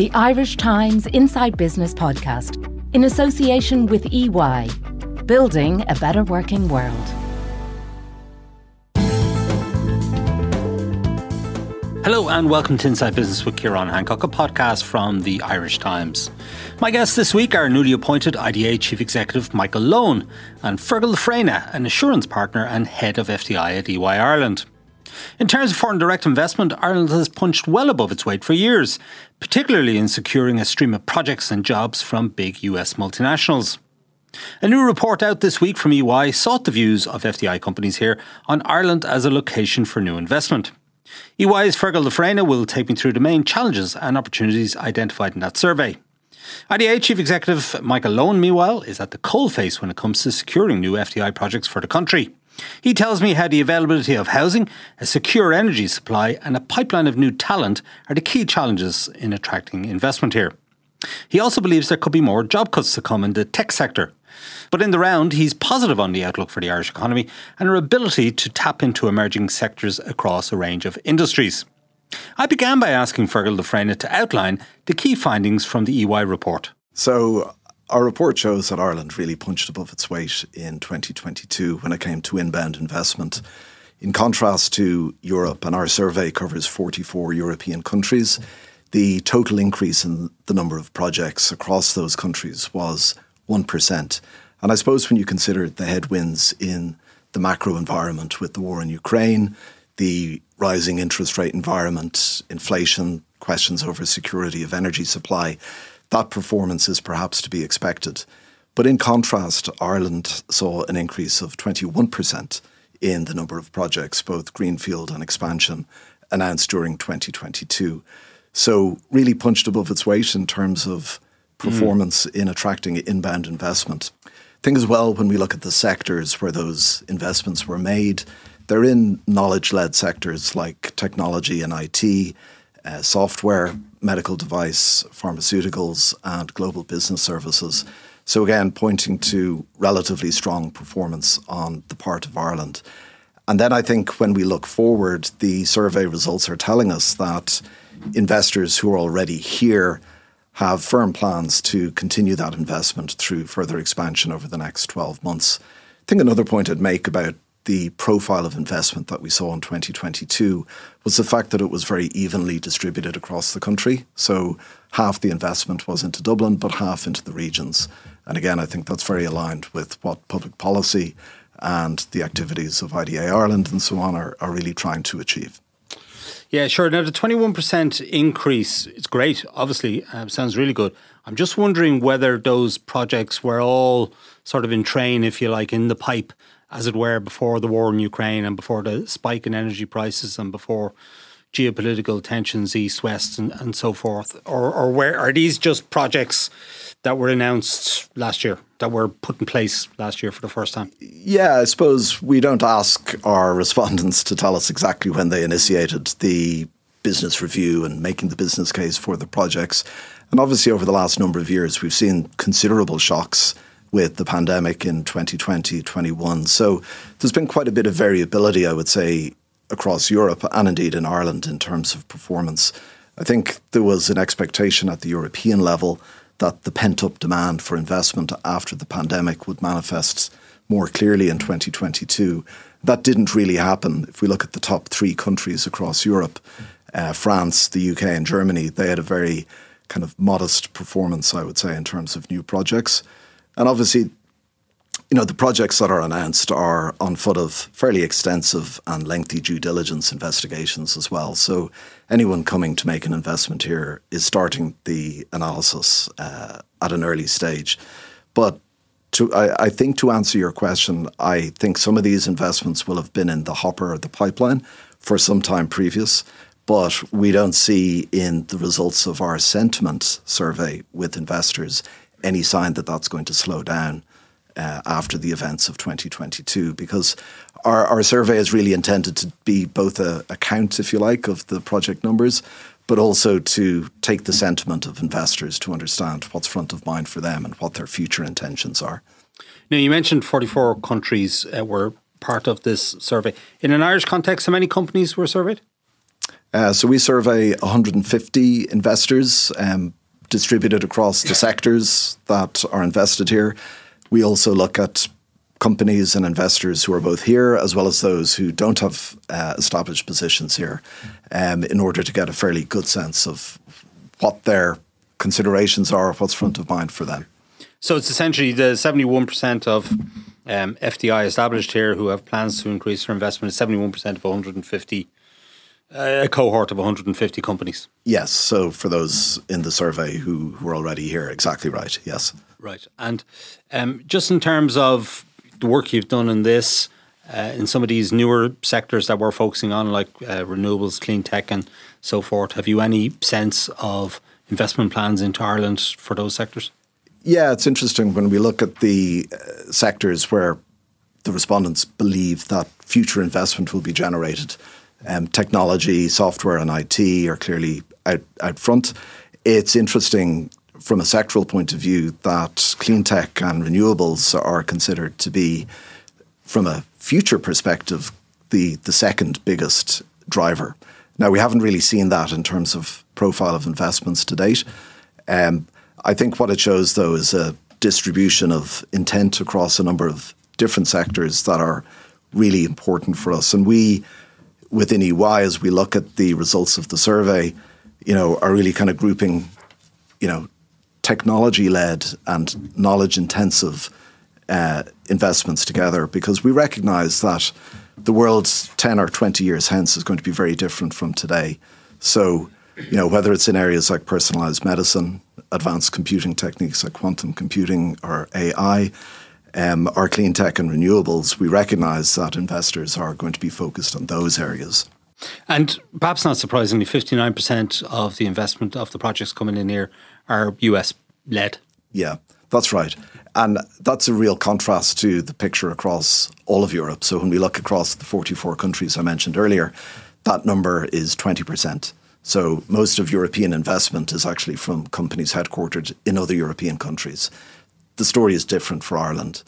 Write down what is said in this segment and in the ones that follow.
the Irish Times Inside Business podcast in association with EY, building a better working world. Hello and welcome to Inside Business with Ciarán Hancock, a podcast from the Irish Times. My guests this week are newly appointed IDA Chief Executive Michael Lohan and Feargal Freine, an assurance partner and head of FDI at EY Ireland. In terms of foreign direct investment, Ireland has punched well above its weight for years, particularly in securing a stream of projects and jobs from big US multinationals. A new report out this week from EY sought the views of FDI companies here on Ireland as a location for new investment. EY's Feargal Freine will take me through the main challenges and opportunities identified in that survey. IDA Chief Executive Michael Lohan, meanwhile, is at the coalface when it comes to securing new FDI projects for the country. He tells me how the availability of housing, a secure energy supply, and a pipeline of new talent are the key challenges in attracting investment here. He also believes there could be more job cuts to come in the tech sector. But in the round, he's positive on the outlook for the Irish economy and our ability to tap into emerging sectors across a range of industries. I began by asking Feargal Freine to outline the key findings from the EY report. So, our report shows that Ireland really punched above its weight in 2022 when it came to inbound investment. In contrast to Europe, and our survey covers 44 European countries, the total increase in the number of projects across those countries was 1%. And I suppose when you consider the headwinds in the macro environment with the war in Ukraine, the rising interest rate environment, inflation, questions over security of energy supply, that performance is perhaps to be expected. But in contrast, Ireland saw an increase of 21% in the number of projects, both greenfield and expansion, announced during 2022. So, really punched above its weight in terms of performance mm. in attracting inbound investment. I think as well, when we look at the sectors where those investments were made, they're in knowledge led sectors like technology and IT, uh, software, medical device, pharmaceuticals, and global business services. So, again, pointing to relatively strong performance on the part of Ireland. And then I think when we look forward, the survey results are telling us that investors who are already here have firm plans to continue that investment through further expansion over the next 12 months. I think another point I'd make about the profile of investment that we saw in 2022 was the fact that it was very evenly distributed across the country. So half the investment was into Dublin, but half into the regions. And again, I think that's very aligned with what public policy and the activities of IDA Ireland and so on are, are really trying to achieve. Yeah, sure. Now, the 21% increase, it's great, obviously, uh, sounds really good. I'm just wondering whether those projects were all sort of in train, if you like, in the pipe as it were, before the war in Ukraine and before the spike in energy prices and before geopolitical tensions east west and, and so forth. Or, or where are these just projects that were announced last year that were put in place last year for the first time? Yeah i suppose we don't ask our respondents to tell us exactly when they initiated the business review and making the business case for the projects. And obviously over the last number of years we've seen considerable shocks with the pandemic in 2020, 21. So there's been quite a bit of variability, I would say, across Europe and indeed in Ireland in terms of performance. I think there was an expectation at the European level that the pent up demand for investment after the pandemic would manifest more clearly in 2022. That didn't really happen. If we look at the top three countries across Europe, uh, France, the UK, and Germany, they had a very kind of modest performance, I would say, in terms of new projects. And obviously, you know, the projects that are announced are on foot of fairly extensive and lengthy due diligence investigations as well. So anyone coming to make an investment here is starting the analysis uh, at an early stage. But to, I, I, think to answer your question, I think some of these investments will have been in the hopper or the pipeline for some time previous. But we don't see in the results of our sentiment survey with investors any sign that that's going to slow down uh, after the events of 2022 because our, our survey is really intended to be both a, a count, if you like, of the project numbers, but also to take the sentiment of investors to understand what's front of mind for them and what their future intentions are. Now, you mentioned 44 countries uh, were part of this survey. In an Irish context, how many companies were surveyed? Uh, so we survey 150 investors um, distributed across the sectors that are invested here. We also look at companies and investors who are both here as well as those who don't have uh, established positions here um, in order to get a fairly good sense of what their considerations are, what's front of mind for them. So it's essentially the 71% of um, FDI established here who have plans to increase their investment is 71% of 150 a cohort of 150 companies. Yes. So for those in the survey who, were already here, exactly right. Yes. Right. And um, just in terms of the work you've done in this, uh, in some of these newer sectors that we're focusing on, like uh, renewables, clean tech, and so forth, have you any sense of investment plans into Ireland for those sectors? Yeah, it's interesting when we look at the uh, sectors where the respondents believe that future investment will be generated. Um, technology, software, and IT are clearly out, out front. It's interesting from a sectoral point of view that clean tech and renewables are considered to be, from a future perspective, the, the second biggest driver. Now, we haven't really seen that in terms of profile of investments to date. Um, I think what it shows, though, is a distribution of intent across a number of different sectors that are really important for us. And we, within EY, as we look at the results of the survey, you know, are really kind of grouping, you know, technology led and knowledge intensive uh, investments together because we recognize that the world 10 or 20 years hence is going to be very different from today. So, you know, whether it's in areas like personalized medicine, advanced computing techniques like quantum computing or AI, um, or clean tech and renewables, we recognize that investors are going to be focused on those areas. And perhaps not surprisingly, 59% of the investment of the projects coming in here are US led. Yeah, that's right. And that's a real contrast to the picture across all of Europe. So when we look across the 44 countries I mentioned earlier, that number is 20%. So most of European investment is actually from companies headquartered in other European countries. The story is different for Ireland.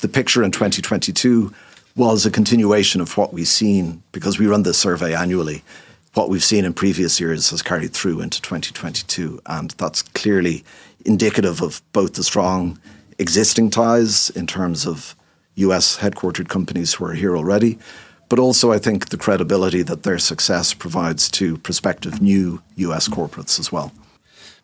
The picture in 2022 was a continuation of what we've seen because we run this survey annually. What we've seen in previous years has carried through into 2022, and that's clearly indicative of both the strong existing ties in terms of US headquartered companies who are here already, but also I think the credibility that their success provides to prospective new US corporates as well.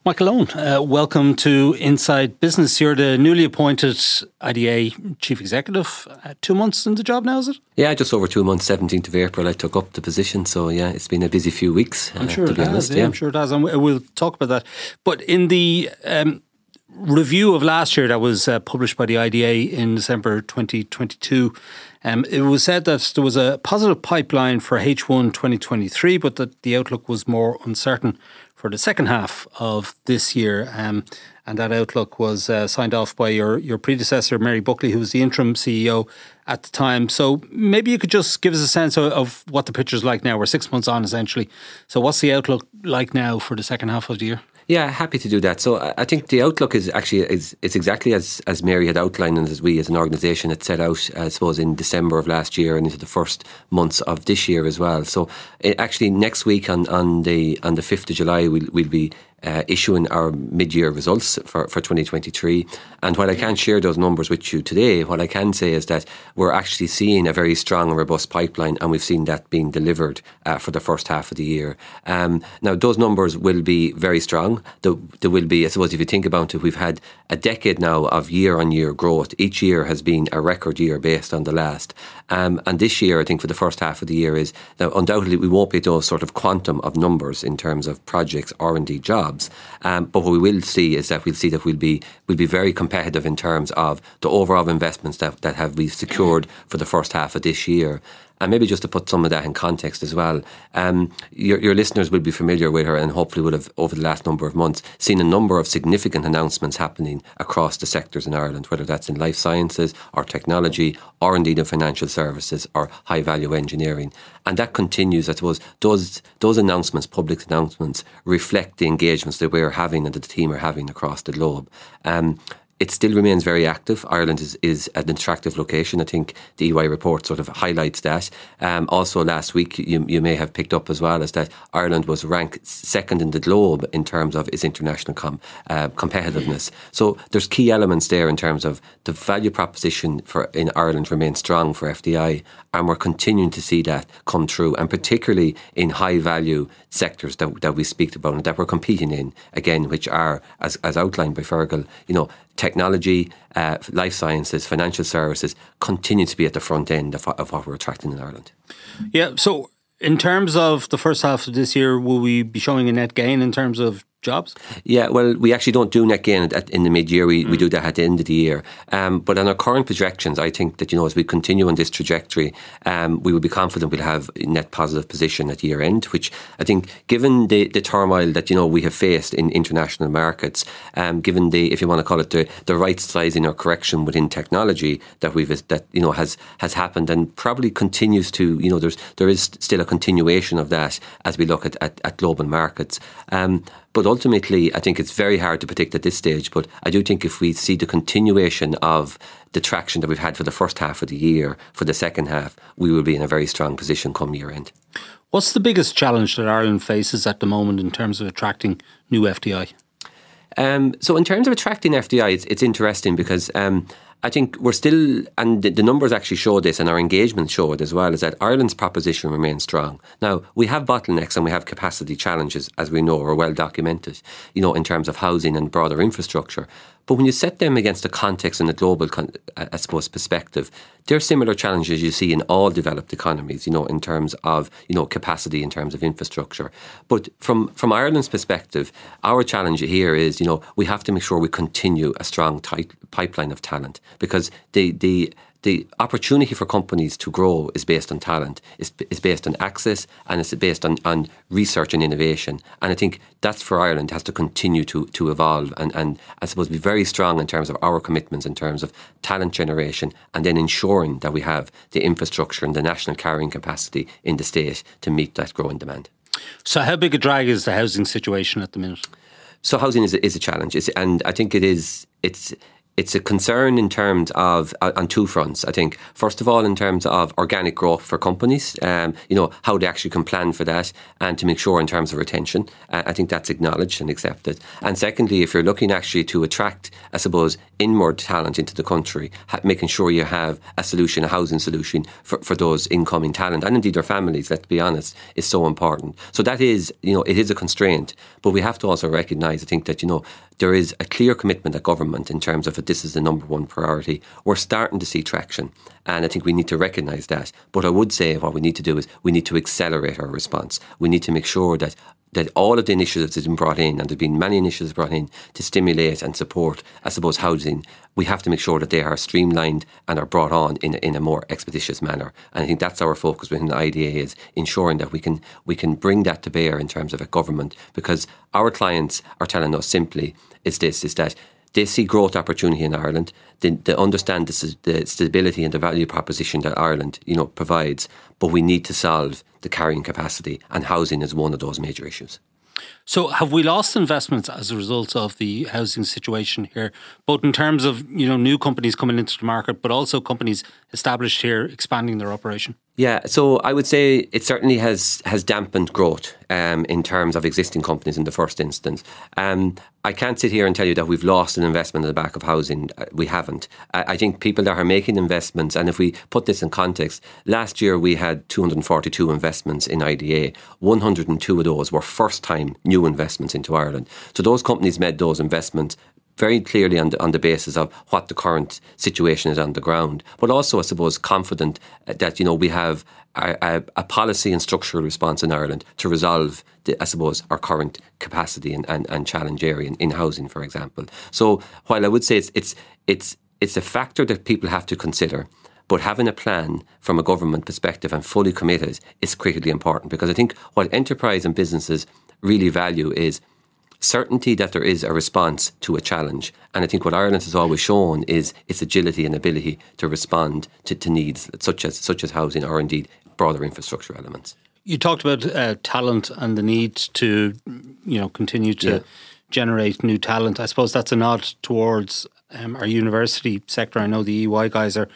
Michael Lohan, uh, welcome to Inside Business. You're the newly appointed IDA Chief Executive. Uh, two months in the job now, is it? Yeah, just over two months, 17th of April, I took up the position. So, yeah, it's been a busy few weeks. I'm uh, sure it has. Honest, yeah, I'm sure it has. And we'll talk about that. But in the um, review of last year that was uh, published by the IDA in December 2022, um, it was said that there was a positive pipeline for H1 2023, but that the outlook was more uncertain for the second half of this year. Um, and that outlook was uh, signed off by your, your predecessor, Mary Buckley, who was the interim CEO at the time. So maybe you could just give us a sense of, of what the picture is like now. We're six months on, essentially. So what's the outlook like now for the second half of the year? Yeah, happy to do that. So I think the outlook is actually is it's exactly as as Mary had outlined and as we as an organisation had set out, I suppose, in December of last year and into the first months of this year as well. So eh, actually, next week on on the on the fifth of July, we'll we'll be uh, issuing our mid-year results for, for 2023. And while I can't share those numbers with you today, what I can say is that we're actually seeing a very strong and robust pipeline, and we've seen that being delivered uh, for the first half of the year. Um, now, those numbers will be very strong. There, there, will be, I suppose, if you think about it, we've had a decade now of year-on-year growth. Each year has been a record year based on the last. Um, and this year, I think for the first half of the year is now undoubtedly we won't be at those sort of quantum of numbers in terms of projects or indeed jobs. Um, but what we will see is that we'll see that we'll be we'll be very competitive in terms of the overall investments that, that have been secured for the first half of this year. And maybe just to put some of that in context as well, um, your, your listeners will be familiar with her and hopefully would have, over the last number of months, seen a number of significant announcements happening across the sectors in Ireland, whether that's in life sciences or technology or indeed in financial services or high value engineering. And that continues, I suppose, those, those announcements, public announcements, reflect the engagements that we're having and that the team are having across the globe. Um, it still remains very active. Ireland is, is an attractive location. I think the EY report sort of highlights that. Um, also, last week, you, you may have picked up as well, is that Ireland was ranked second in the globe in terms of its international com, uh, competitiveness. So there's key elements there in terms of the value proposition for in Ireland remains strong for FDI, and we're continuing to see that come true, and particularly in high value sectors that, that we speak about and that we're competing in, again, which are, as, as outlined by Feargal, you know, technology, uh, life sciences, financial services continue to be at the front end of, of what we're attracting in Ireland. Yeah, so in terms of the first half of this year, will we be showing a net gain in terms of jobs? Yeah, well, we actually don't do net gain at, in the mid year. We, mm. we do that at the end of the year. Um, but on our current projections, I think that, you know, as we continue on this trajectory, um, we will be confident we'll have a net positive position at year end, which I think, given the, the turmoil that, you know, we have faced in international markets, um, given the, if you want to call it, the, the right sizing or correction within technology that we've, that, you know, has, has happened and probably continues to, you know, there's, there is still a continuation of that as we look at, at, at global markets. Um, but ultimately, I think it's very hard to predict at this stage. But I do think if we see the continuation of the traction that we've had for the first half of the year, for the second half, we will be in a very strong position come year end. What's the biggest challenge that Ireland faces at the moment in terms of attracting new FDI? Um, so, in terms of attracting FDI, it's, it's interesting because um, I think we're still, and the, the, numbers actually show this, and our engagement show it as well, is that Ireland's proposition remains strong. Now, we have bottlenecks and we have capacity challenges, as we know, are well documented, you know, in terms of housing and broader infrastructure. But when you set them against the context and the global, uh, I suppose, perspective, there are similar challenges you see in all developed economies, you know, in terms of, you know, capacity, in terms of infrastructure. But from, from Ireland's perspective, our challenge here is, you know, we have to make sure we continue a strong pipeline of talent because the, the, the opportunity for companies to grow is based on talent, is, is based on access, and it's based on, on research and innovation. And I think that's for Ireland has to continue to, to evolve and, and I suppose be very strong in terms of our commitments in terms of talent generation and then ensuring that we have the infrastructure and the national carrying capacity in the state to meet that growing demand. So, how big a drag is the housing situation at the minute? So, housing is a, is a challenge, it's, and I think it is. It's it's a concern in terms of uh, on two fronts. I think first of all in terms of organic growth for companies, um, you know how they actually can plan for that, and to make sure in terms of retention. Uh, I think that's acknowledged and accepted. And secondly, if you're looking actually to attract, I suppose, inward talent into the country, ha- making sure you have a solution, a housing solution for, for those incoming talent, and indeed their families. Let's be honest, is so important. So that is, you know, it is a constraint, but we have to also recognise. I think that you know there is a clear commitment at government in terms of that this is the number one priority. We're starting to see traction, and I think we need to recognise that. But I would say what we need to do is we need to accelerate our response. We need to make sure that that all of the initiatives that have been brought in, and there have been many initiatives brought in to stimulate and support, I suppose, housing, we have to make sure that they are streamlined and are brought on in, in a more expeditious manner. And I think that's our focus within the IDA is ensuring that we can we can bring that to bear in terms of a government, because our clients are telling us simply is this, is that they see growth opportunity in Ireland. They, they understand the, the stability and the value proposition that Ireland, you know, provides. But we need to solve the carrying capacity, and housing is one of those major issues. So, have we lost investments as a result of the housing situation here, both in terms of you know new companies coming into the market, but also companies established here expanding their operation? Yeah, so I would say it certainly has has dampened growth um, in terms of existing companies in the first instance. Um, I can't sit here and tell you that we've lost an investment in the back of housing. Uh, we haven't. I, I think people that are making investments, and if we put this in context, last year we had 242 investments in IDA. 102 of those were first time new investments into Ireland. So those companies made those investments very clearly on the, on the basis of what the current situation is on the ground, but also, I suppose, confident uh, that you know we have a, a, a policy and structural response in Ireland to resolve, the, I suppose, our current capacity and, and, and challenge area in, in housing, for example. So, while I would say it's it's it's it's a factor that people have to consider. But having a plan from a government perspective and fully committed is critically important because I think what enterprise and businesses really value is certainty that there is a response to a challenge. And I think what Ireland has always shown is its agility and ability to respond to, to needs such as such as housing or indeed broader infrastructure elements. You talked about uh, talent and the need to, you know, continue to yeah. generate new talent. I suppose that's a nod towards um, our university sector. I know the EY guys are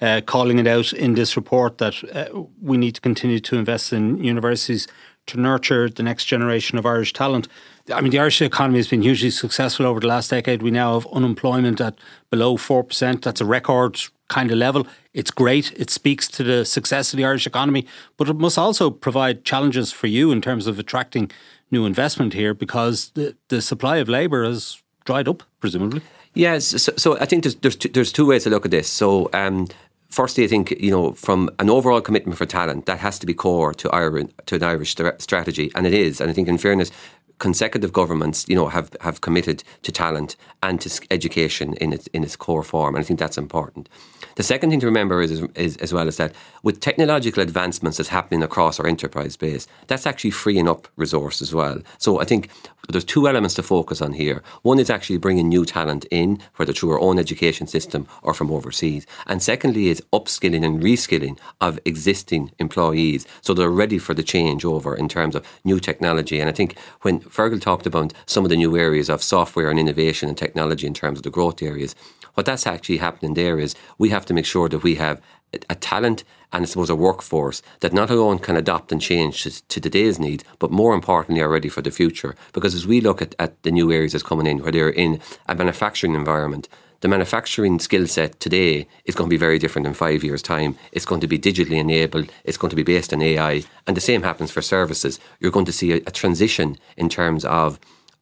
uh, calling it out in this report that uh, we need to continue to invest in universities to nurture the next generation of Irish talent. I mean, the Irish economy has been hugely successful over the last decade. We now have unemployment at below 4%. That's a record kind of level. It's great. It speaks to the success of the Irish economy, but it must also provide challenges for you in terms of attracting new investment here because the, the supply of labour has dried up, presumably. Yes, so, so I think there's there's two, there's two ways to look at this. So um, firstly, I think you know from an overall commitment for talent that has to be core to Ireland to an Irish strategy, and it is. And I think, in fairness, consecutive governments, you know, have, have committed to talent and to education in its in its core form, and I think that's important. The second thing to remember is, is, as well is that with technological advancements that's happening across our enterprise base, that's actually freeing up resource as well. So I think there's two elements to focus on here. One is actually bringing new talent in, whether through our own education system or from overseas, and secondly is upskilling and reskilling of existing employees so they're ready for the changeover in terms of new technology. And I think when Feargal talked about some of the new areas of software and innovation and technology in terms of the growth areas, what that's actually happening there is we have to make sure that we have a talent and I suppose a workforce that not alone can adapt and change to, to, today's needs, but more importantly are ready for the future. Because as we look at, at the new areas that's coming in, where they're in a manufacturing environment, the manufacturing skill set today is going to be very different in five years' time. It's going to be digitally enabled, it's going to be based on AI, and the same happens for services. You're going to see a, a transition in terms of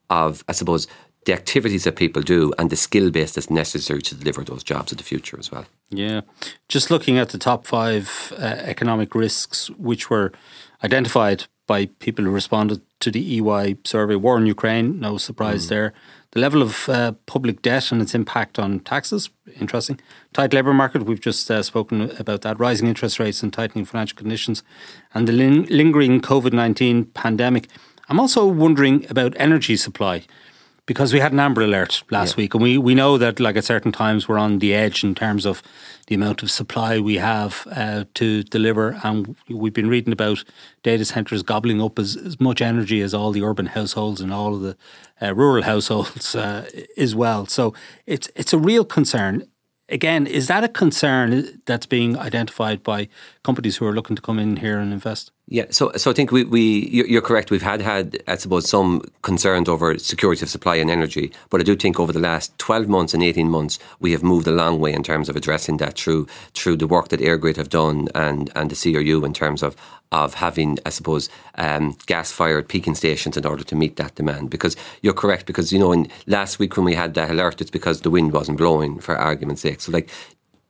of, I suppose, the activities that people do and the skill base that's necessary to deliver those jobs of the future as well. Yeah. Just looking at the top five uh, economic risks which were identified by people who responded to the EY survey war in Ukraine, no surprise mm. there. The level of uh, public debt and its impact on taxes, interesting. Tight labour market, we've just uh, spoken about that. Rising interest rates and tightening financial conditions, and the ling- lingering COVID 19 pandemic. I'm also wondering about energy supply because we had an amber alert last yeah. week, and we, we know that like at certain times we're on the edge in terms of the amount of supply we have uh, to deliver, and we've been reading about data centres gobbling up as, as much energy as all the urban households and all of the uh, rural households uh, as well. So it's it's a real concern. Again, is that a concern that's being identified by companies who are looking to come in here and invest? Yeah, so so I think we, we you're correct. We've had had I suppose some concerns over security of supply and energy, but I do think over the last twelve months and eighteen months we have moved a long way in terms of addressing that through through the work that EirGrid have done and and the CRU in terms of of having I suppose um, gas fired peaking stations in order to meet that demand. Because you're correct. Because you know, in last week when we had that alert, it's because the wind wasn't blowing for argument's sake. So like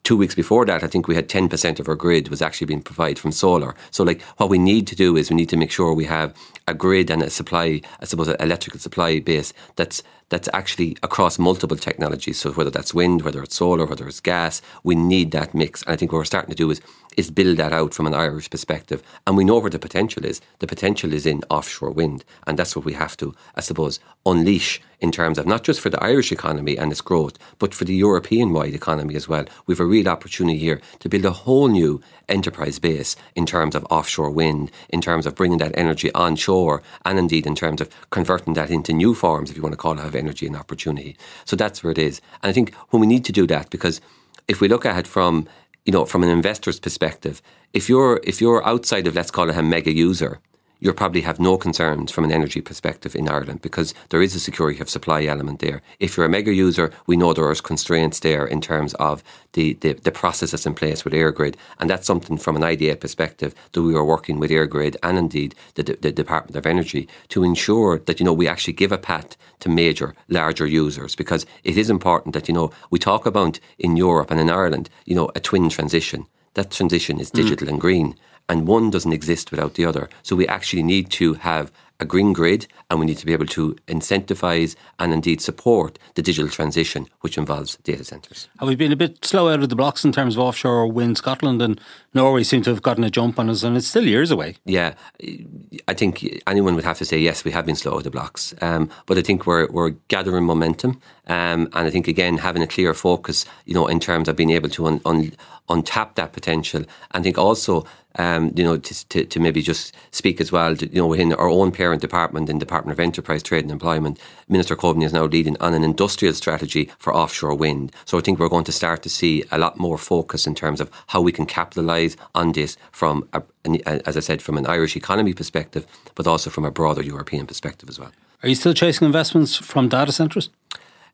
two weeks before that, I think we had 10% of our grid was actually being provided from solar. So, like, what we need to do is we need to make sure we have a grid and a supply, I suppose, an electrical supply base that's that's actually across multiple technologies. So, whether that's wind, whether it's solar, whether it's gas, we need that mix. And I think what we're starting to do is is build that out from an Irish perspective. And we know where the potential is. The potential is in offshore wind. And that's what we have to, I suppose, unleash in terms of not just for the Irish economy and its growth, but for the European wide economy as well. We have a real opportunity here to build a whole new enterprise base in terms of offshore wind, in terms of bringing that energy onshore, and indeed in terms of converting that into new forms, if you want to call it, of energy and opportunity. So that's where it is. And I think when we need to do that, because if we look at it from you know, from an investor's perspective, if you're if you're outside of let's call it a mega user, you'll probably have no concerns from an energy perspective in Ireland because there is a security of supply element there. If you're a mega user, we know there are constraints there in terms of the, the, the process that's in place with EirGrid. And that's something from an IDA perspective that we are working with EirGrid and indeed the, the Department of Energy to ensure that, you know, we actually give a pat to major, larger users because it is important that, you know, we talk about in Europe and in Ireland, you know, a twin transition. That transition is mm. digital mm. and green and one doesn't exist without the other. So we actually need to have a green grid and we need to be able to incentivize and indeed support the digital transition which involves data centres. Have we been a bit slow out of the blocks in terms of offshore wind Scotland and Norway seem to have gotten a jump on us and it's still years away? Yeah, I think anyone would have to say yes, we have been slow out of the blocks. Um, but I think we're, we're gathering momentum um, and I think again having a clear focus, you know, in terms of being able to un, un, untap that potential. I think also um, you know, to, to, to, maybe just speak as well, you know, within our own parent department in Department of Enterprise, Trade and Employment, Minister Coveney is now leading on an industrial strategy for offshore wind. So I think we're going to start to see a lot more focus in terms of how we can capitalise on this from, a, as I said, from an Irish economy perspective, but also from a broader European perspective as well. Are you still chasing investments from data centres?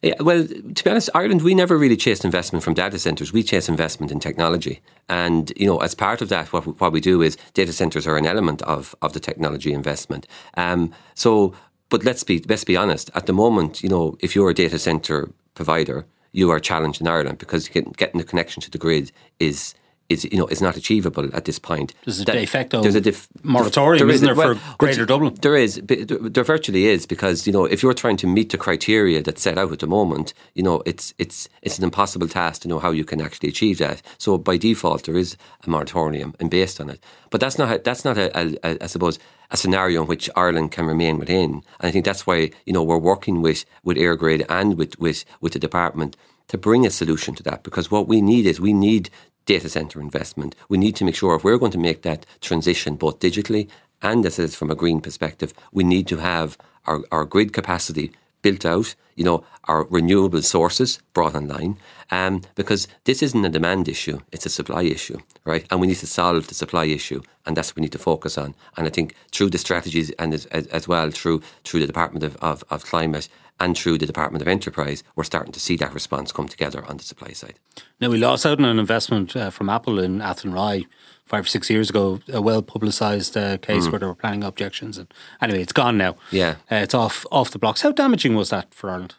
Yeah, well, to be honest, Ireland, we never really chased investment from data centres. We chase investment in technology. And, you know, as part of that, what, what we do is data centres are an element of, of the technology investment. Um, so, but let's be, let's be honest, at the moment, you know, if you're a data centre provider, you are challenged in Ireland because getting the connection to the grid is is you know is not achievable at this point. There's a de facto there's a def, moratorium, there isn't there, well, for Greater Dublin? There is. There virtually is because you know if you're trying to meet the criteria that's set out at the moment, you know it's it's it's an impossible task to know how you can actually achieve that. So by default, there is a moratorium and based on it. But that's not that's not a, a, a I suppose a scenario in which Ireland can remain within. And I think that's why you know we're working with with EirGrid and with with with the department to bring a solution to that because what we need is we need data center investment. We need to make sure if we're going to make that transition both digitally and as is from a green perspective, we need to have our, our grid capacity built out, you know, our renewable sources brought online, um, because this isn't a demand issue, it's a supply issue, right? And we need to solve the supply issue, and that's what we need to focus on. And I think through the strategies and as, as well through through the Department of, of, of Climate and through the Department of Enterprise, we're starting to see that response come together on the supply side. Now, we lost out on an investment uh, from Apple in Athenry five or six years ago, a well publicised uh, case mm. where there were planning objections. And anyway, it's gone now. Yeah, uh, it's off off the blocks. How damaging was that for Ireland?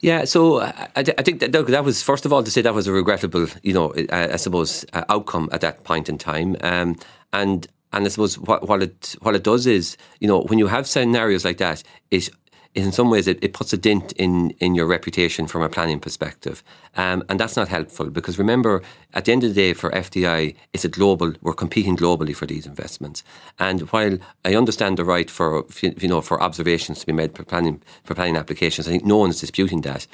Yeah, so I, I think that, that was first of all to say that was a regrettable, you know, I, I suppose uh, outcome at that point in time, um, and and I suppose what, what it what it does is, you know, when you have scenarios like that, it in some ways it, it puts a dent in, in your reputation from a planning perspective. Um, and that's not helpful because remember, at the end of the day, for FDI, it's a global, we're competing globally for these investments. And while I understand the right for, you know, for observations to be made for planning, for planning applications, I think no one is disputing that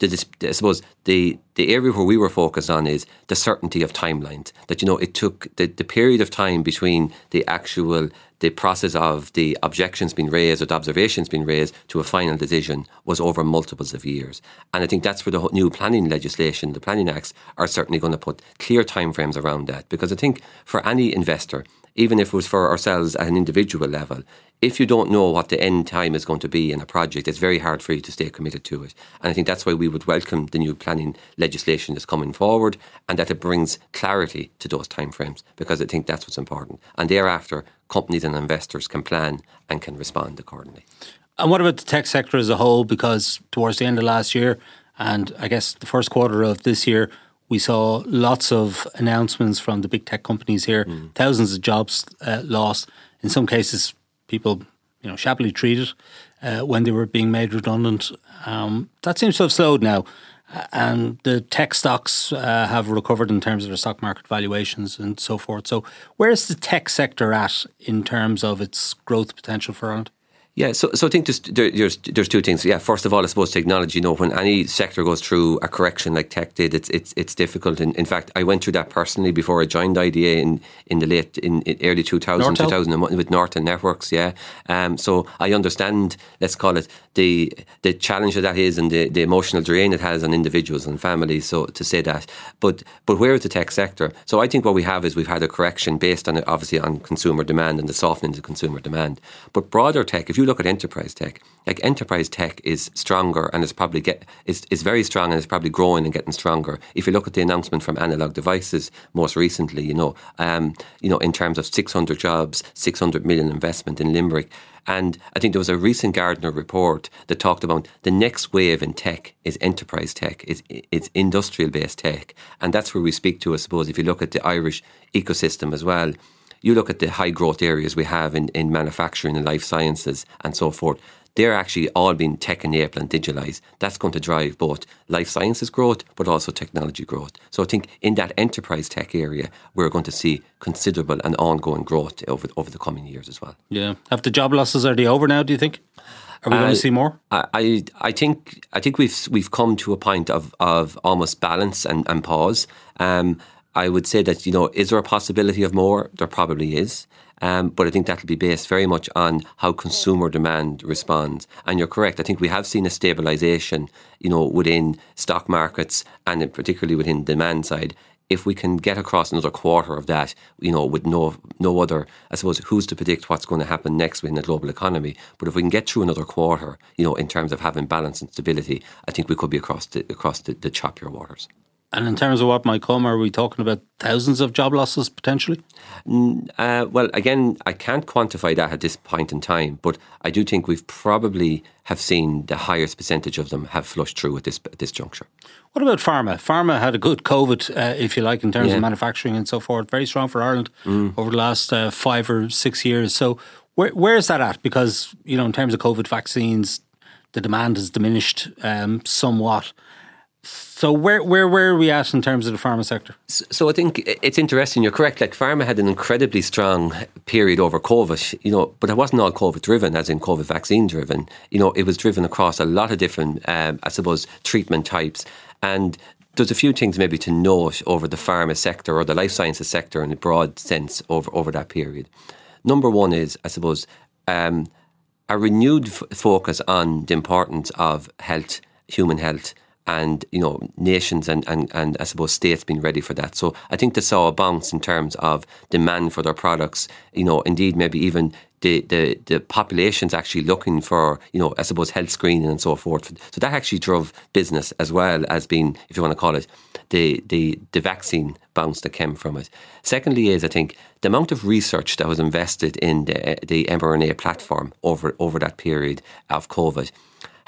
the, I suppose the the area where we were focused on is the certainty of timelines. That you know it took the, the period of time between the actual the process of the objections being raised or the observations being raised to a final decision was over multiples of years. And I think that's where the new planning legislation, the planning acts, are certainly going to put clear timeframes around that. Because I think for any investor, even if it was for ourselves at an individual level, if you don't know what the end time is going to be in a project, it's very hard for you to stay committed to it. And I think that's why we would welcome the new planning legislation that's coming forward and that it brings clarity to those timeframes because I think that's what's important. And thereafter, companies and investors can plan and can respond accordingly. And what about the tech sector as a whole? Because towards the end of last year, and I guess the first quarter of this year, we saw lots of announcements from the big tech companies here, mm. thousands of jobs uh, lost. In some cases, people, you know, shabbily treated uh, when they were being made redundant. Um, that seems to have slowed now. And the tech stocks uh, have recovered in terms of their stock market valuations and so forth. So, where's the tech sector at in terms of its growth potential for Ireland? Yeah, so so I think there's, there's there's two things. Yeah, first of all, I suppose technology. You know, when any sector goes through a correction like tech did, it's it's it's difficult. And in fact, I went through that personally before I joined IDA in in the late in, in early 2000, 2001 with Nortel Networks. Yeah, um, so I understand. Let's call it the the challenge that that is and the, the emotional drain it has on individuals and families. So to say that, but but where is the tech sector? So I think what we have is we've had a correction based on obviously on consumer demand and the softening of consumer demand. But broader tech, if you look at enterprise tech, like enterprise tech is stronger and is probably get is, is very strong and is probably growing and getting stronger. If you look at the announcement from Analog Devices most recently, you know, um, you know, in terms of 600 jobs, 600 million investment in Limerick. And I think there was a recent Gartner report that talked about the next wave in tech is enterprise tech, it's industrial based tech. And that's where we speak to, I suppose, if you look at the Irish ecosystem as well you look at the high growth areas we have in, in manufacturing and life sciences and so forth, they're actually all being tech enabled and digitalized. That's going to drive both life sciences growth, but also technology growth. So I think in that enterprise tech area, we're going to see considerable and ongoing growth over, over the coming years as well. Yeah. Have the job losses, are they over now, do you think? Are we uh, going to see more? I, I think I think we've we've come to a point of, of almost balance and, and pause. Um, I would say that, you know, is there a possibility of more? There probably is. Um, but I think that'll be based very much on how consumer demand responds. And you're correct. I think we have seen a stabilisation, you know, within stock markets and particularly within demand side. If we can get across another quarter of that, you know, with no no other, I suppose, who's to predict what's going to happen next within the global economy? But if we can get through another quarter, you know, in terms of having balance and stability, I think we could be across the across the, the choppier waters. And in terms of what might come, are we talking about thousands of job losses potentially? Uh, well, again, I can't quantify that at this point in time, but I do think we've probably have seen the highest percentage of them have flushed through at this at this juncture. What about pharma? Pharma had a good COVID, uh, if you like, in terms yeah. of manufacturing and so forth. Very strong for Ireland mm. over the last uh, five or six years. So where where is that at? Because you know, in terms of COVID vaccines, the demand has diminished um, somewhat. So where where where are we at in terms of the pharma sector? So, I think it's interesting. You're correct. Like pharma had an incredibly strong period over COVID, you know, but it wasn't all COVID driven, as in COVID vaccine driven. You know, it was driven across a lot of different, um, I suppose, treatment types. And there's a few things maybe to note over the pharma sector or the life sciences sector in a broad sense over over that period. Number one is, I suppose, um, a renewed f- focus on the importance of health, human health and you know nations and, and, and I suppose states being ready for that. So I think they saw a bounce in terms of demand for their products. You know, indeed, maybe even the, the, the population's actually looking for, you know, I suppose health screening and so forth. So that actually drove business as well as being, if you want to call it, the, the, the vaccine bounce that came from it. Secondly is I think the amount of research that was invested in the, the mRNA platform over, over that period of COVID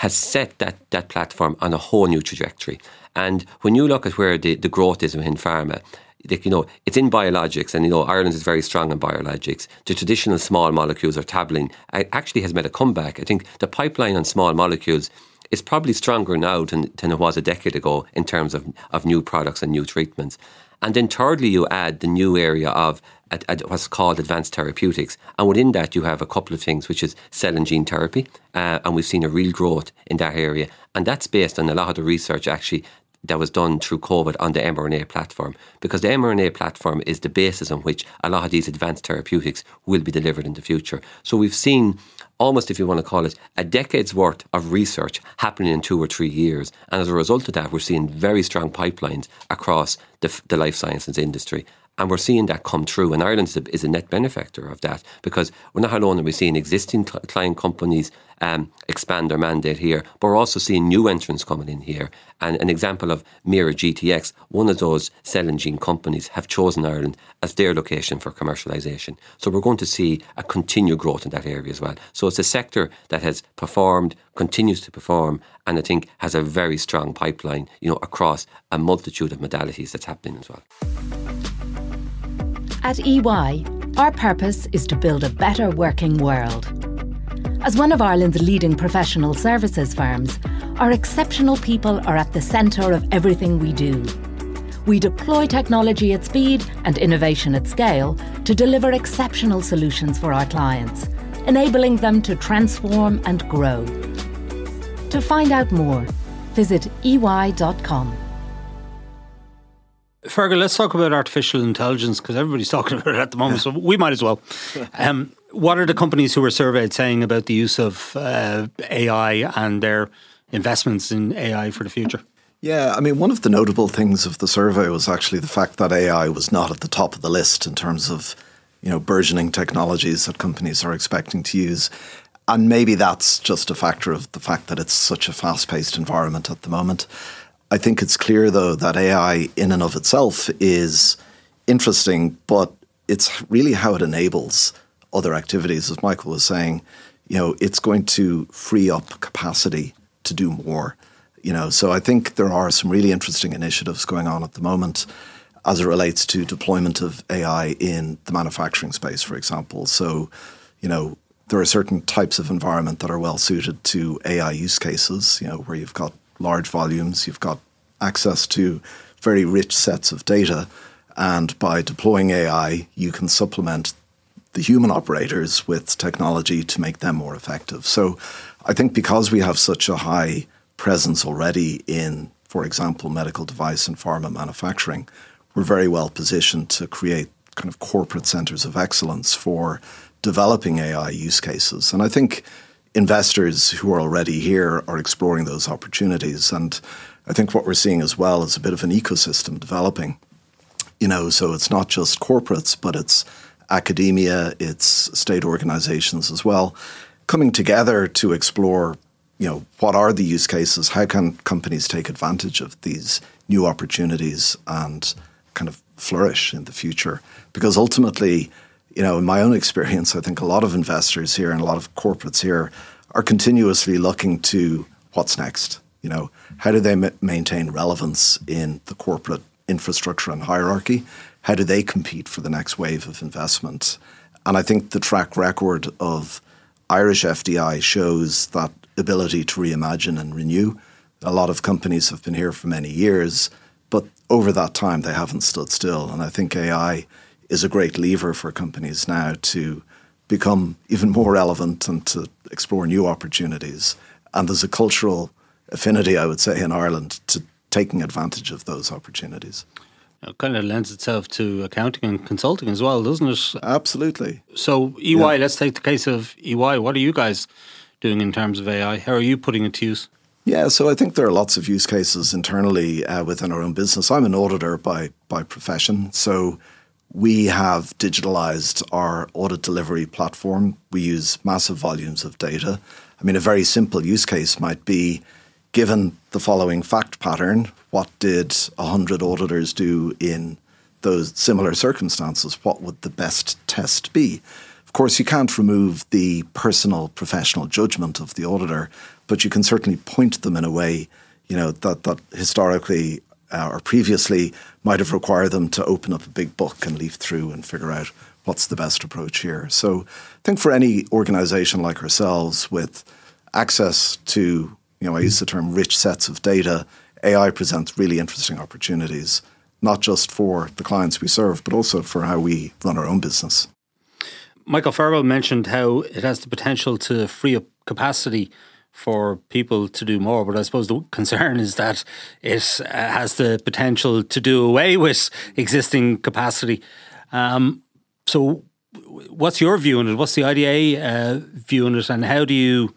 has set that, that platform on a whole new trajectory. And when you look at where the, the growth is within pharma, you know, it's in biologics, and you know, Ireland is very strong in biologics. The traditional small molecules or tabling actually has made a comeback. I think the pipeline on small molecules is probably stronger now than, than it was a decade ago in terms of, of new products and new treatments. And then thirdly, you add the new area of at, at what's called advanced therapeutics. And within that, you have a couple of things, which is cell and gene therapy. Uh, and we've seen a real growth in that area. And that's based on a lot of the research actually that was done through COVID on the mRNA platform, because the mRNA platform is the basis on which a lot of these advanced therapeutics will be delivered in the future. So we've seen almost, if you want to call it, a decade's worth of research happening in two or three years. And as a result of that, we're seeing very strong pipelines across the, the life sciences industry. And we're seeing that come true. And Ireland is a, is a net benefactor of that because we're not alone are we seeing existing client companies um, expand their mandate here, but we're also seeing new entrants coming in here. And an example of MeiraGTx, one of those cell and gene companies, have chosen Ireland as their location for commercialisation. So we're going to see a continued growth in that area as well. So it's a sector that has performed, continues to perform, and I think has a very strong pipeline, you know, across a multitude of modalities that's happening as well. At EY, our purpose is to build a better working world. As one of Ireland's leading professional services firms, our exceptional people are at the centre of everything we do. We deploy technology at speed and innovation at scale to deliver exceptional solutions for our clients, enabling them to transform and grow. To find out more, visit ey.com. Feargal, let's talk about artificial intelligence because everybody's talking about it at the moment, so we might as well. Um, what are the companies who were surveyed saying about the use of uh, AI and their investments in AI for the future? Yeah, I mean, one of the notable things of the survey was actually the fact that AI was not at the top of the list in terms of, you know, burgeoning technologies that companies are expecting to use. And maybe that's just a factor of the fact that it's such a fast paced environment at the moment. I think it's clear, though, that AI in and of itself is interesting, but it's really how it enables other activities. As Michael was saying, you know, it's going to free up capacity to do more. You know, so I think there are some really interesting initiatives going on at the moment as it relates to deployment of AI in the manufacturing space, for example. So, you know, there are certain types of environment that are well suited to AI use cases, you know, where you've got large volumes, you've got access to very rich sets of data. And by deploying AI, you can supplement the human operators with technology to make them more effective. So I think because we have such a high presence already in, for example, medical device and pharma manufacturing, we're very well positioned to create kind of corporate centers of excellence for developing AI use cases. And I think investors who are already here are exploring those opportunities. And I think what we're seeing as well is a bit of an ecosystem developing. You know, so it's not just corporates, but it's academia, it's state organizations as well, coming together to explore, you know, what are the use cases? How can companies take advantage of these new opportunities and kind of flourish in the future? Because ultimately, you know, in my own experience, I think a lot of investors here and a lot of corporates here are continuously looking to what's next. You know, how do they m- maintain relevance in the corporate infrastructure and hierarchy? How do they compete for the next wave of investment? And I think the track record of Irish FDI shows that ability to reimagine and renew. A lot of companies have been here for many years, but over that time they haven't stood still. And I think AI is a great lever for companies now to become even more relevant and to explore new opportunities. And there's a cultural affinity, I would say, in Ireland to taking advantage of those opportunities. It kind of lends itself to accounting and consulting as well, doesn't it? Absolutely. So, EY, yeah. let's take the case of EY. What are you guys doing in terms of AI? How are you putting it to use? Yeah, so I think there are lots of use cases internally uh, within our own business. I'm an auditor by by profession, so we have digitalized our audit delivery platform. We use massive volumes of data. I mean, a very simple use case might be given the following fact pattern, what did 100 auditors do in those similar circumstances? What would the best test be? Of course, you can't remove the personal professional judgment of the auditor, but you can certainly point them in a way, you know, that, that historically uh, or previously might have required them to open up a big book and leaf through and figure out what's the best approach here. So I think for any organization like ourselves with access to, you know, I use the term rich sets of data, AI presents really interesting opportunities, not just for the clients we serve, but also for how we run our own business. Michael Feargal mentioned how it has the potential to free up capacity for people to do more. But I suppose the concern is that it uh, has the potential to do away with existing capacity. Um, so, what's your view on it? What's the IDA uh, view on it? And how do you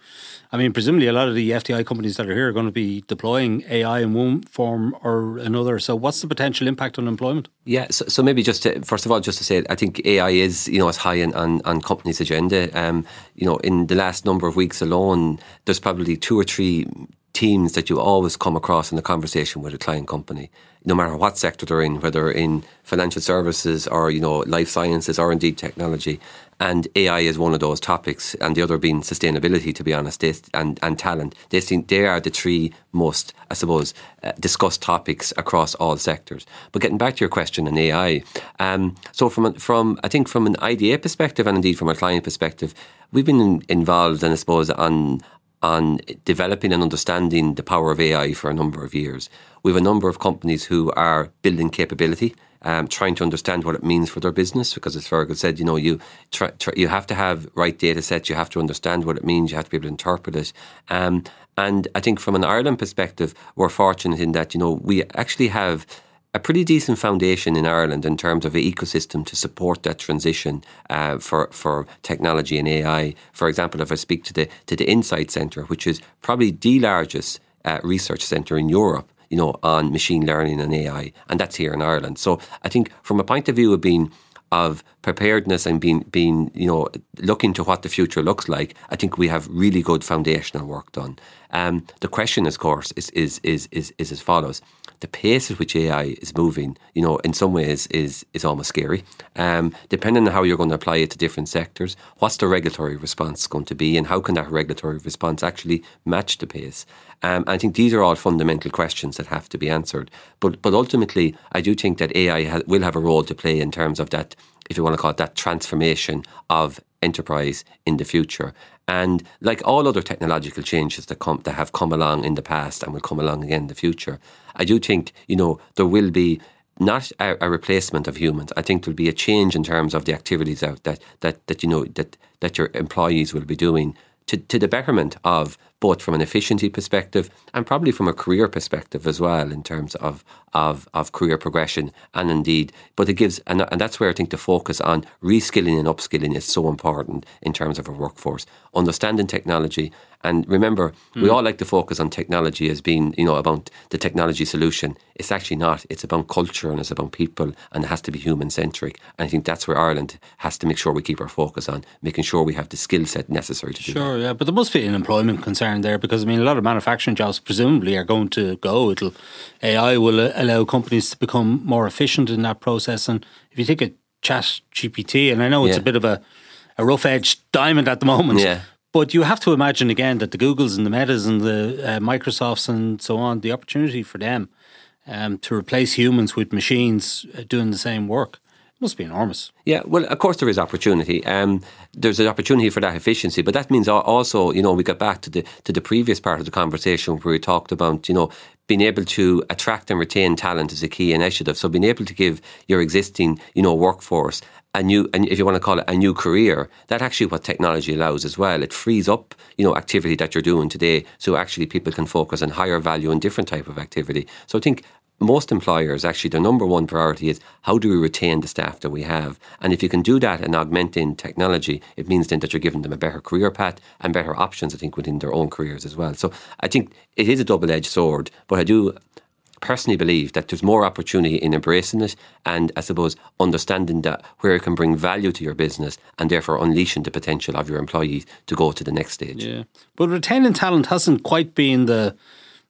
I mean, presumably a lot of the FDI companies that are here are going to be deploying AI in one form or another. So, what's the potential impact on employment? Yeah, so, so maybe just to, first of all, just to say, I think AI is you know as high on, on, on companies' agenda. Um, you know, in the last number of weeks alone, there's probably two or three teams that you always come across in the conversation with a client company, no matter what sector they're in, whether in financial services or you know life sciences or indeed technology. And AI is one of those topics, and the other being sustainability. To be honest, they, and and talent. They seem, they are the three most, I suppose, uh, discussed topics across all sectors. But getting back to your question on AI, um, so from from I think from an IDA perspective and indeed from a client perspective, we've been in, involved, and I suppose on on developing and understanding the power of AI for a number of years. We have a number of companies who are building capability, um, trying to understand what it means for their business. Because as Feargal said, you know, you try, try, you have to have right data sets. You have to understand what it means. You have to be able to interpret it. Um, and I think from an Ireland perspective, we're fortunate in that you know we actually have a pretty decent foundation in Ireland in terms of an ecosystem to support that transition uh, for for technology and AI. For example, if I speak to the to the Insight Centre, which is probably the largest uh, research centre in Europe, you know, on machine learning and AI, and that's here in Ireland. So I think from a point of view of being of preparedness and being being you know looking to what the future looks like, I think we have really good foundational work done. Um, the question, of course, is is is is, is as follows: the pace at which AI is moving, you know, in some ways is is almost scary. Um, depending on how you're going to apply it to different sectors, what's the regulatory response going to be, and how can that regulatory response actually match the pace? Um, I think these are all fundamental questions that have to be answered. But but ultimately, I do think that AI ha- will have a role to play in terms of that, if you want to call it that transformation of enterprise in the future. And like all other technological changes that come that have come along in the past and will come along again in the future, I do think you know there will be not a, a, replacement of humans. I think there'll be a change in terms of the activities out that that that you know that that your employees will be doing to, to the betterment of both from an efficiency perspective and probably from a career perspective as well, in terms of of, of career progression and indeed, but it gives, and, and that's where I think the focus on reskilling and upskilling is so important in terms of our workforce. Understanding technology and remember, mm. we hmm. all like to focus on technology as being, you know, about the technology solution. It's actually not. It's about culture and it's about people and it has to be human centric. And I think that's where Ireland has to make sure we keep our focus on, making sure we have the skill set necessary to do that. Sure, yeah. But there must be an employment concern there because, I mean, a lot of manufacturing jobs presumably are going to go. It'll AI will allow companies to become more efficient in that process. And if you take a chat GPT, and I know it's yeah. a bit of a, a rough edged diamond at the moment. Yeah. But you have to imagine again that the Googles and the Metas and the uh, Microsofts and so on, the opportunity for them um, to replace humans with machines uh, doing the same work must be enormous. Yeah, well, of course there is opportunity. Um, there's an opportunity for that efficiency, but that means also, you know, we get back to the to the previous part of the conversation where we talked about, you know, being able to attract and retain talent is a key initiative. So being able to give your existing, you know, workforce a new, and if you want to call it a new career, that actually what technology allows as well. It frees up, you know, activity that you're doing today, so actually people can focus on higher value and different type of activity. So I think most employers actually their number one priority is how do we retain the staff that we have and if you can do that and augment in technology it means then that you're giving them a better career path and better options i think within their own careers as well so i think it is a double-edged sword but i do personally believe that there's more opportunity in embracing it and I suppose understanding that where it can bring value to your business and therefore unleashing the potential of your employees to go to the next stage. Yeah. But retaining talent hasn't quite been the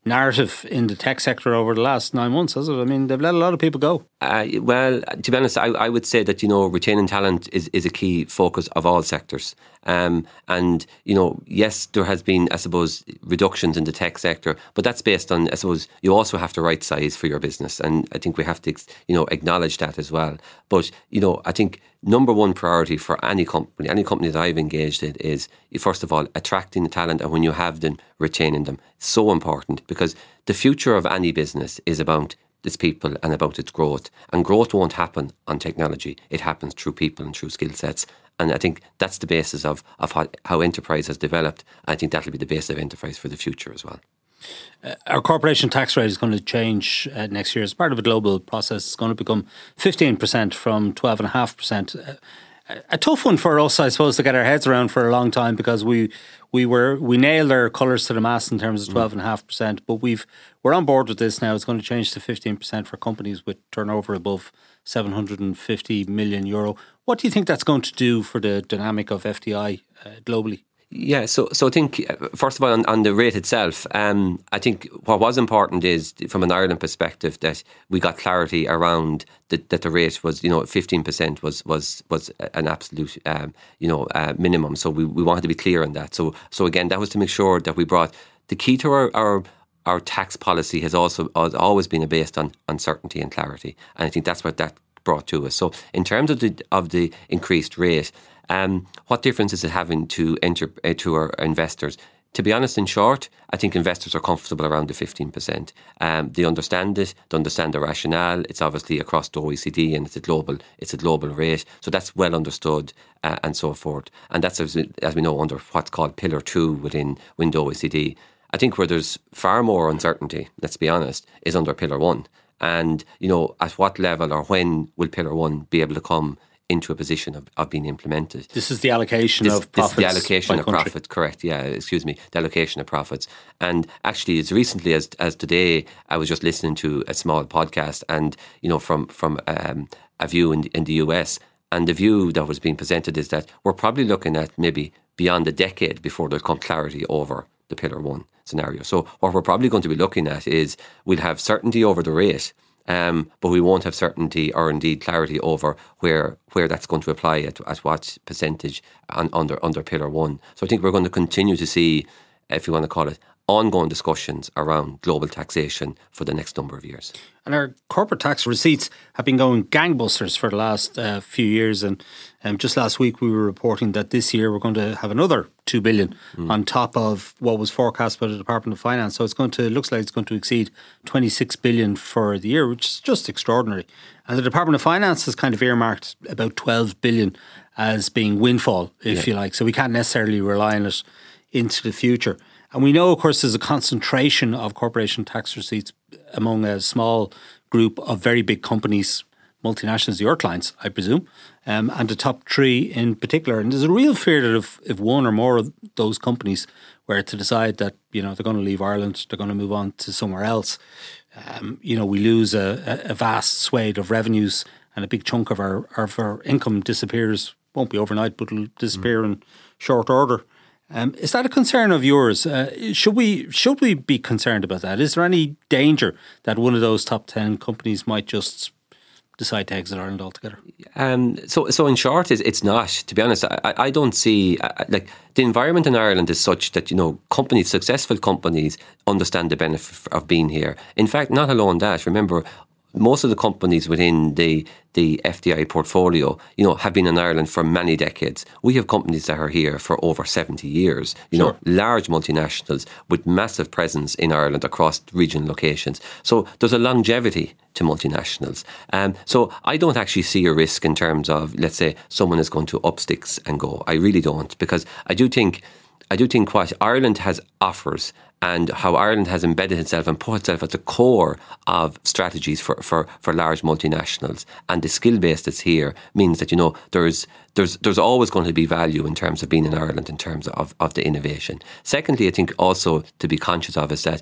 narrative in the tech sector over the last nine months, has it? I mean, they've let a lot of people go. Uh, well, to be honest, I, I, would say that you know retaining talent is, is a key focus of all sectors. Um, and you know, yes, there has been, I suppose, reductions in the tech sector, but that's based on, I suppose, you also have to right size for your business, and I think we have to, you know, acknowledge that as well. But you know, I think number one priority for any company, any company that I've engaged in, is first of all attracting the talent, and when you have them, retaining them. So important because the future of any business is about its people and about its growth. And growth won't happen on technology; it happens through people and through skill sets. And I think that's the basis of, of how, how enterprise has developed. I think that'll be the basis of enterprise for the future as well. Uh, our corporation tax rate is going to change uh, next year as part of a global process. It's going to become 15% from 12.5%. Uh, a tough one for us, I suppose, to get our heads around for a long time because we we were we nailed our colours to the mast in terms of twelve and a half percent, but we've we're on board with this now. It's going to change to fifteen percent for companies with turnover above seven hundred and fifty million euro. What do you think that's going to do for the dynamic of FDI uh, globally? Yeah, so so I think uh, first of all on, on the rate itself, um, I think what was important is from an Ireland perspective that we got clarity around the, that the rate was you know fifteen percent was was was an absolute um, you know uh, minimum. So we, we wanted to be clear on that. So so again, that was to make sure that we brought the key to our, our our tax policy has also has always been based on uncertainty and clarity, and I think that's what that brought to us. So in terms of the of the increased rate. Um, what difference is it having to enter uh, to our investors? To be honest, in short, I think investors are comfortable around the 15%. Um, they understand it, they understand the rationale. It's obviously across the OECD and it's a global, it's a global rate. So that's well understood uh, and so forth. And that's, as, as we know, under what's called Pillar 2 within, the OECD. I think where there's far more uncertainty, let's be honest, is under Pillar 1. And, you know, at what level or when will Pillar 1 be able to come into a position of, of being implemented. This is the allocation this, of profits. This is the allocation of profits, correct. Yeah, excuse me, the allocation of profits. And actually, as recently as, as today, I was just listening to a small podcast and, you know, from, from um, a view in, in the US. And the view that was being presented is that we're probably looking at maybe beyond a decade before there come clarity over the Pillar 1 scenario. So, what we're probably going to be looking at is we'll have certainty over the rate um, but we won't have certainty or indeed clarity over where where that's going to apply at, at what percentage on, under under Pillar One. So I think we're going to continue to see, if you want to call it, ongoing discussions around global taxation for the next number of years. And our corporate tax receipts have been going gangbusters for the last uh, few years. And um, just last week, we were reporting that this year we're going to have another two billion mm. on top of what was forecast by the Department of Finance. So it's going to looks like it's going to exceed twenty six billion for the year, which is just extraordinary. And the Department of Finance has kind of earmarked about twelve billion as being windfall, if yeah. you like. So we can't necessarily rely on it into the future. And we know, of course, there's a concentration of corporation tax receipts among a small group of very big companies, multinationals, your clients, I presume, um, and the top three in particular. And there's a real fear that if, if one or more of those companies were to decide that you know they're going to leave Ireland, they're going to move on to somewhere else, um, you know, we lose a, a vast swathe of revenues and a big chunk of our, of our income disappears. Won't be overnight, but it'll disappear mm. in short order. Um, is that a concern of yours? Uh, should we should we be concerned about that? Is there any danger that one of those top ten companies might just decide to exit Ireland altogether? Um, so, so in short, it's, it's not. To be honest, I, I don't see like the environment in Ireland is such that you know companies, successful companies, understand the benefit of being here. In fact, not alone that. Remember, most of the companies within the the FDI portfolio, you know, have been in Ireland for many decades. We have companies that are here for over 70 years, you sure. know, large multinationals with massive presence in Ireland across regional locations. So there's a longevity to multinationals. Um, so I don't actually see a risk in terms of, let's say, someone is going to up sticks and go. I really don't, because I do think I do think what Ireland has offers and how Ireland has embedded itself and put itself at the core of strategies for, for, for large multinationals and the skill base that's here means that you know there's there's there's always going to be value in terms of being in Ireland in terms of, of the innovation. Secondly, I think also to be conscious of is that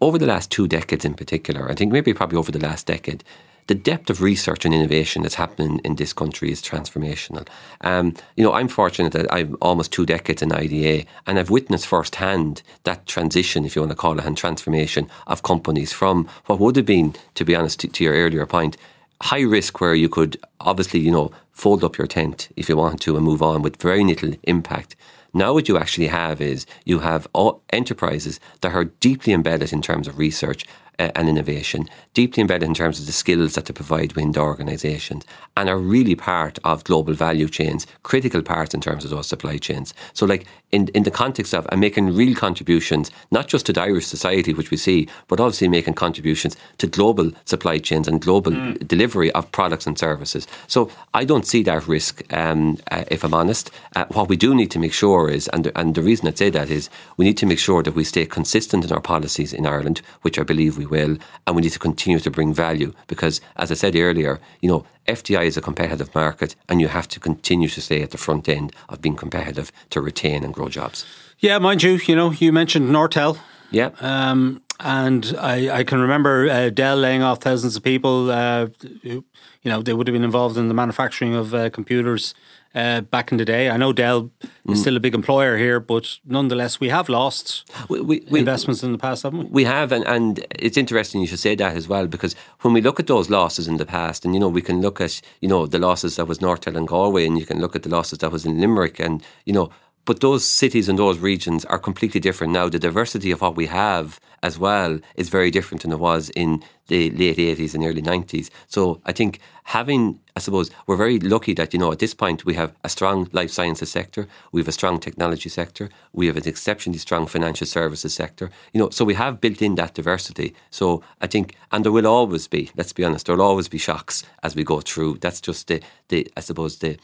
over the last two decades in particular, I think maybe probably over the last decade, the depth of research and innovation that's happening in this country is transformational. Um, you know, I'm fortunate that I'm almost two decades in IDA and I've witnessed firsthand that transition, if you want to call it, and transformation of companies from what would have been, to be honest, to, to your earlier point, high risk where you could obviously, you know, fold up your tent if you want to and move on with very little impact. Now, what you actually have is you have enterprises that are deeply embedded in terms of research and innovation, deeply embedded in terms of the skills that they provide within the organisations, and are really part of global value chains, critical parts in terms of those supply chains. So, like in in the context of and making real contributions, not just to the Irish society, which we see, but obviously making contributions to global supply chains and global mm. delivery of products and services. So, I don't see that risk. Um, uh, if I'm honest, uh, what we do need to make sure is, and the, and the reason I say that is, we need to make sure that we stay consistent in our policies in Ireland, which I believe we will, and we need to continue to bring value because, as I said earlier, you know, FDI is a competitive market, and you have to continue to stay at the front end of being competitive to retain and grow jobs. Yeah, mind you, you know, you mentioned Nortel. Yeah. Um, and I, I, can remember uh, Dell laying off thousands of people. Uh, who, you know, they would have been involved in the manufacturing of uh, computers uh, back in the day. I know Dell is mm. still a big employer here, but nonetheless, we have lost we, we, we, investments in the past, haven't we? We have, and, and it's interesting you should say that as well, because when we look at those losses in the past, and you know, we can look at you know the losses that was Nortel and Galway, and you can look at the losses that was in Limerick, and you know but those cities and those regions are completely different now. The diversity of what we have as well is very different than it was in the late 80s and early 90s. So I think having, suppose, we're very lucky that, you know, at this point we have a strong life sciences sector, we have a strong technology sector, we have an exceptionally strong financial services sector, you know, so we have built in that diversity. So I think, and there will always be, let's be honest, there will always be shocks as we go through. That's just the, the I suppose, the,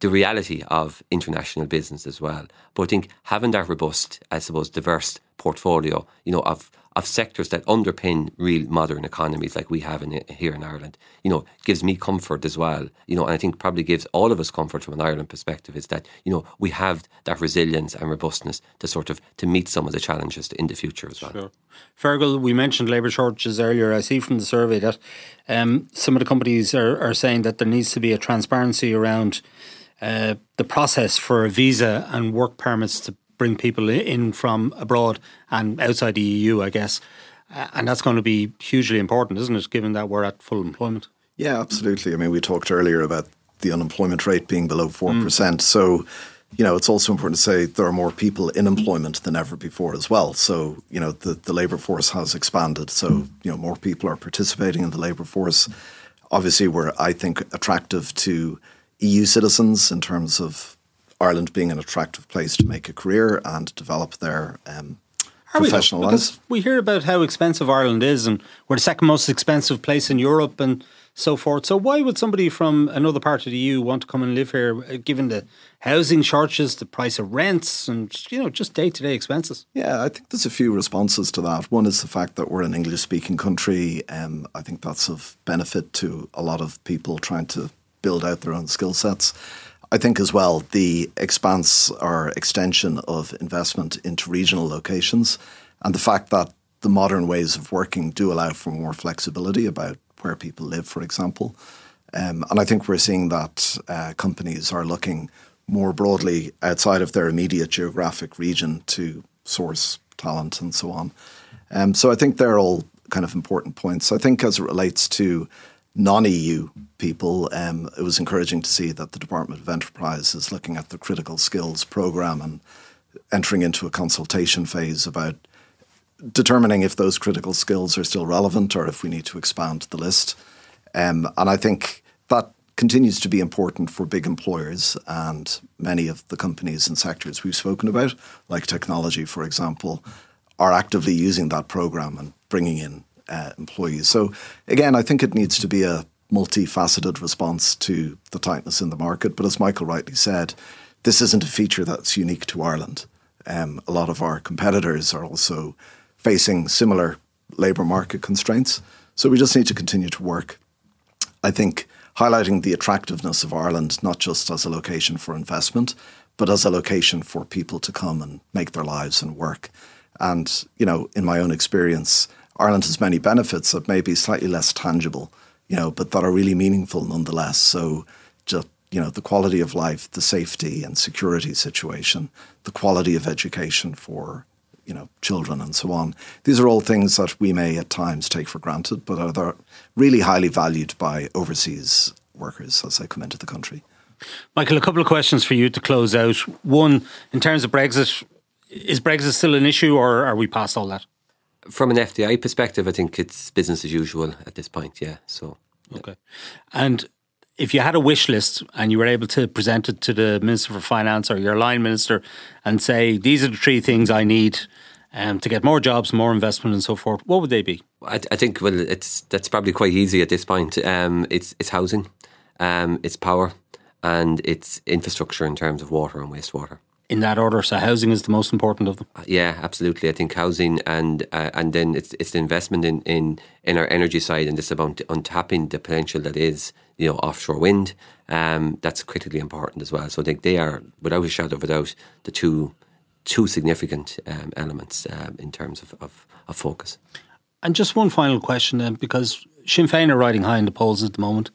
the reality of international business as well. But I think having that robust, I suppose, diverse portfolio, you know, of of sectors that underpin real modern economies like we have in here in Ireland, you know, gives me comfort as well. You know, and I think probably gives all of us comfort from an Ireland perspective is that you know we have that resilience and robustness to sort of to meet some of the challenges in the future as well. Sure. Feargal, we mentioned labour shortages earlier. I see from the survey that um, some of the companies are, are saying that there needs to be a transparency around uh, the process for a visa and work permits to bring people in from abroad and outside the EU, I guess. Uh, and that's going to be hugely important, isn't it, given that we're at full employment? Yeah, absolutely. I mean, we talked earlier about the unemployment rate being below 4%. Mm. So, you know, it's also important to say there are more people in employment than ever before as well. So, you know, the, the labour force has expanded. So, you know, more people are participating in the labour force. Obviously, we're, I think, attractive to EU citizens in terms of Ireland being an attractive place to make a career and develop their um, professional we lives. We hear about how expensive Ireland is, and we're the second most expensive place in Europe, and so forth. So why would somebody from another part of the EU want to come and live here, uh, given the housing charges, the price of rents, and you know just day to day expenses? Yeah, I think there's a few responses to that. One is the fact that we're an English speaking country. Um, I think that's of benefit to a lot of people trying to build out their own skill sets. I think as well the expanse or extension of investment into regional locations and the fact that the modern ways of working do allow for more flexibility about where people live, for example. Um, and I think we're seeing that uh, companies are looking more broadly outside of their immediate geographic region to source talent and so on. Um, so I think they're all kind of important points. I think as it relates to non-EU people, um, it was encouraging to see that the Department of Enterprise is looking at the critical skills program and entering into a consultation phase about determining if those critical skills are still relevant or if we need to expand the list. Um, and I think that continues to be important for big employers and many of the companies and sectors we've spoken about, like technology, for example, are actively using that program and bringing in uh, employees. So, again, I think it needs to be a multifaceted response to the tightness in the market. But as Michael rightly said, this isn't a feature that's unique to Ireland. Um, a lot of our competitors are also facing similar labour market constraints. So we just need to continue to work. I think highlighting the attractiveness of Ireland, not just as a location for investment, but as a location for people to come and make their lives and work. And, you know, in my own experience, Ireland has many benefits that may be slightly less tangible, you know, but that are really meaningful nonetheless. So just you know the quality of life, the safety and security situation, the quality of education for you know, children and so on. These are all things that we may at times take for granted, but are really highly valued by overseas workers as they come into the country. Michael, a couple of questions for you to close out. One, in terms of Brexit, is Brexit still an issue or are we past all that? From an FDI perspective, I think it's business as usual at this point, yeah. So yeah. Okay. And if you had a wish list and you were able to present it to the Minister for Finance or your line minister and say, these are the three things I need um, to get more jobs, more investment, and so forth, what would they be? I, I think well, it's that's probably quite easy at this point. Um, it's it's housing, um, it's power, and it's infrastructure in terms of water and wastewater in that order. So housing is the most important of them. Uh, yeah, absolutely. I think housing and uh, and then it's it's the investment in, in in our energy side and this about untapping the potential that is you know offshore wind. Um, that's critically important as well. So I think they are without a shadow of a doubt the two two significant um, elements um, in terms of, of, of focus. And just one final question then, because Sinn Féin are riding high in the polls at the moment.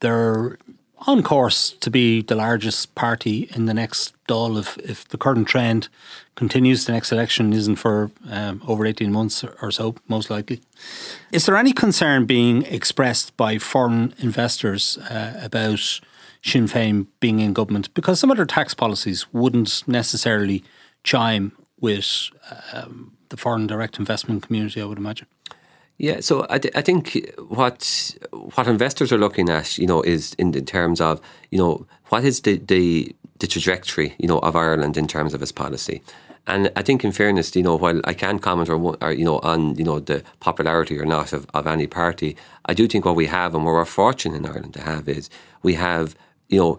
They're on course to be the largest party in the next Dáil if, if the current trend continues. The next election isn't for um, over 18 months or so, most likely. Is there any concern being expressed by foreign investors uh, about Sinn Féin being in government? Because some of their tax policies wouldn't necessarily chime with um, the foreign direct investment community, I would imagine. Yeah, so I, th- I think what what investors are looking at, you know, is in, in terms of, you know, what is the, the the trajectory, you know, of Ireland in terms of its policy. And I think, in fairness, you know, while I can't comment or, or, you know on you know the popularity or not of, of any party, I do think what we have and what we're fortunate in Ireland to have is we have you know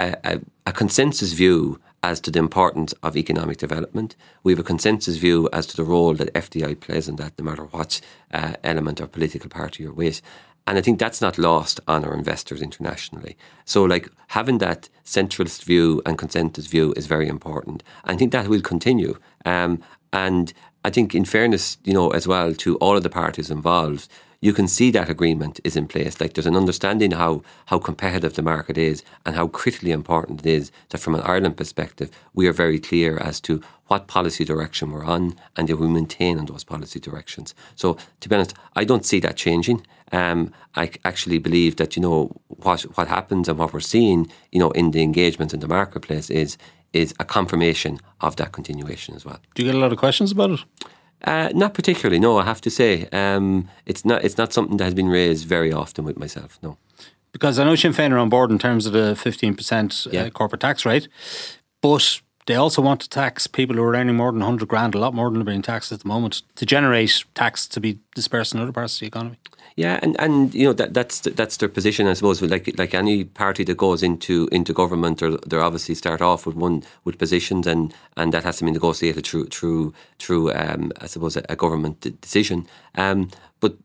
a, a, a consensus view as to the importance of economic development. We have a consensus view as to the role that FDI plays in that, no matter what uh, element or political party you're with. And I think that's not lost on our investors internationally. So, like having that centralist view and consensus view is very important. I think that will continue. Um, and I think, in fairness, you know, as well to all of the parties involved, you can see that agreement is in place. Like there's an understanding how how competitive the market is and how critically important it is that from an Ireland perspective, we are very clear as to what policy direction we're on and that we maintain on those policy directions. So to be honest, I don't see that changing. Um, I actually believe that you know what what happens and what we're seeing, you know, in the engagement in the marketplace is is a confirmation of that continuation as well. Do you get a lot of questions about it? Uh, not particularly, no. I have to say, um, it's not. It's not something that has been raised very often with myself. No, because I know Sinn Féin are on board in terms of the fifteen percent uh, corporate tax rate, but they also want to tax people who are earning more than 100 grand, a lot more than they're being taxed at the moment, to generate tax to be dispersed in other parts of the economy. Yeah, and, and you know that that's that's their position, I suppose. Like like any party that goes into into government, or they obviously start off with one with positions, and, and that has to be negotiated through through through um, I suppose a, a government decision. Um, but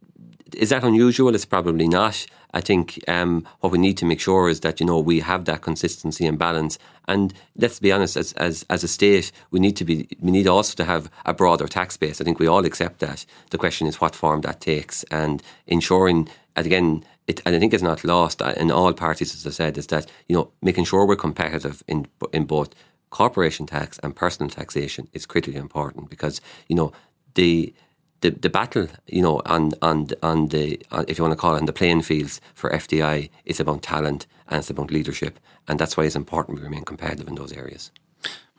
is that unusual? It's probably not. I think um, what we need to make sure is that you know we have that consistency and balance. And let's be honest, as, as as a state, we need to be we need also to have a broader tax base. I think we all accept that. The question is what form that takes, and ensuring again. It, and I think it's not lost in all parties, as I said, is that you know making sure we're competitive in in both corporation tax and personal taxation is critically important because you know the the, the battle, you know, on on on the on, if you want to call it on the playing fields for FDI, it's about talent and it's about leadership, and that's why it's important we remain competitive in those areas.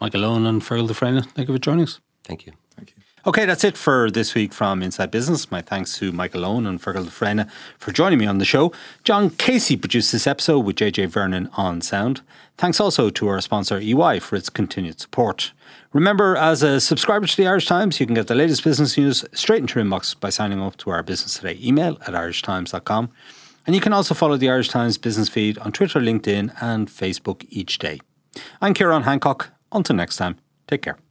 Michael Lohan and Feargal de Freine, thank you for joining us. Thank you. Thank you. Okay, that's it for this week from Inside Business. My thanks to Michael Lohan and Feargal de Freine for joining me on the show. John Casey produced this episode with JJ Vernon on sound. Thanks also to our sponsor EY for its continued support. Remember, as a subscriber to the Irish Times, you can get the latest business news straight into your inbox by signing up to our Business Today email at irishtimes.com. And you can also follow the Irish Times business feed on Twitter, LinkedIn, and Facebook each day. I'm Ciarán Hancock. Until next time, take care.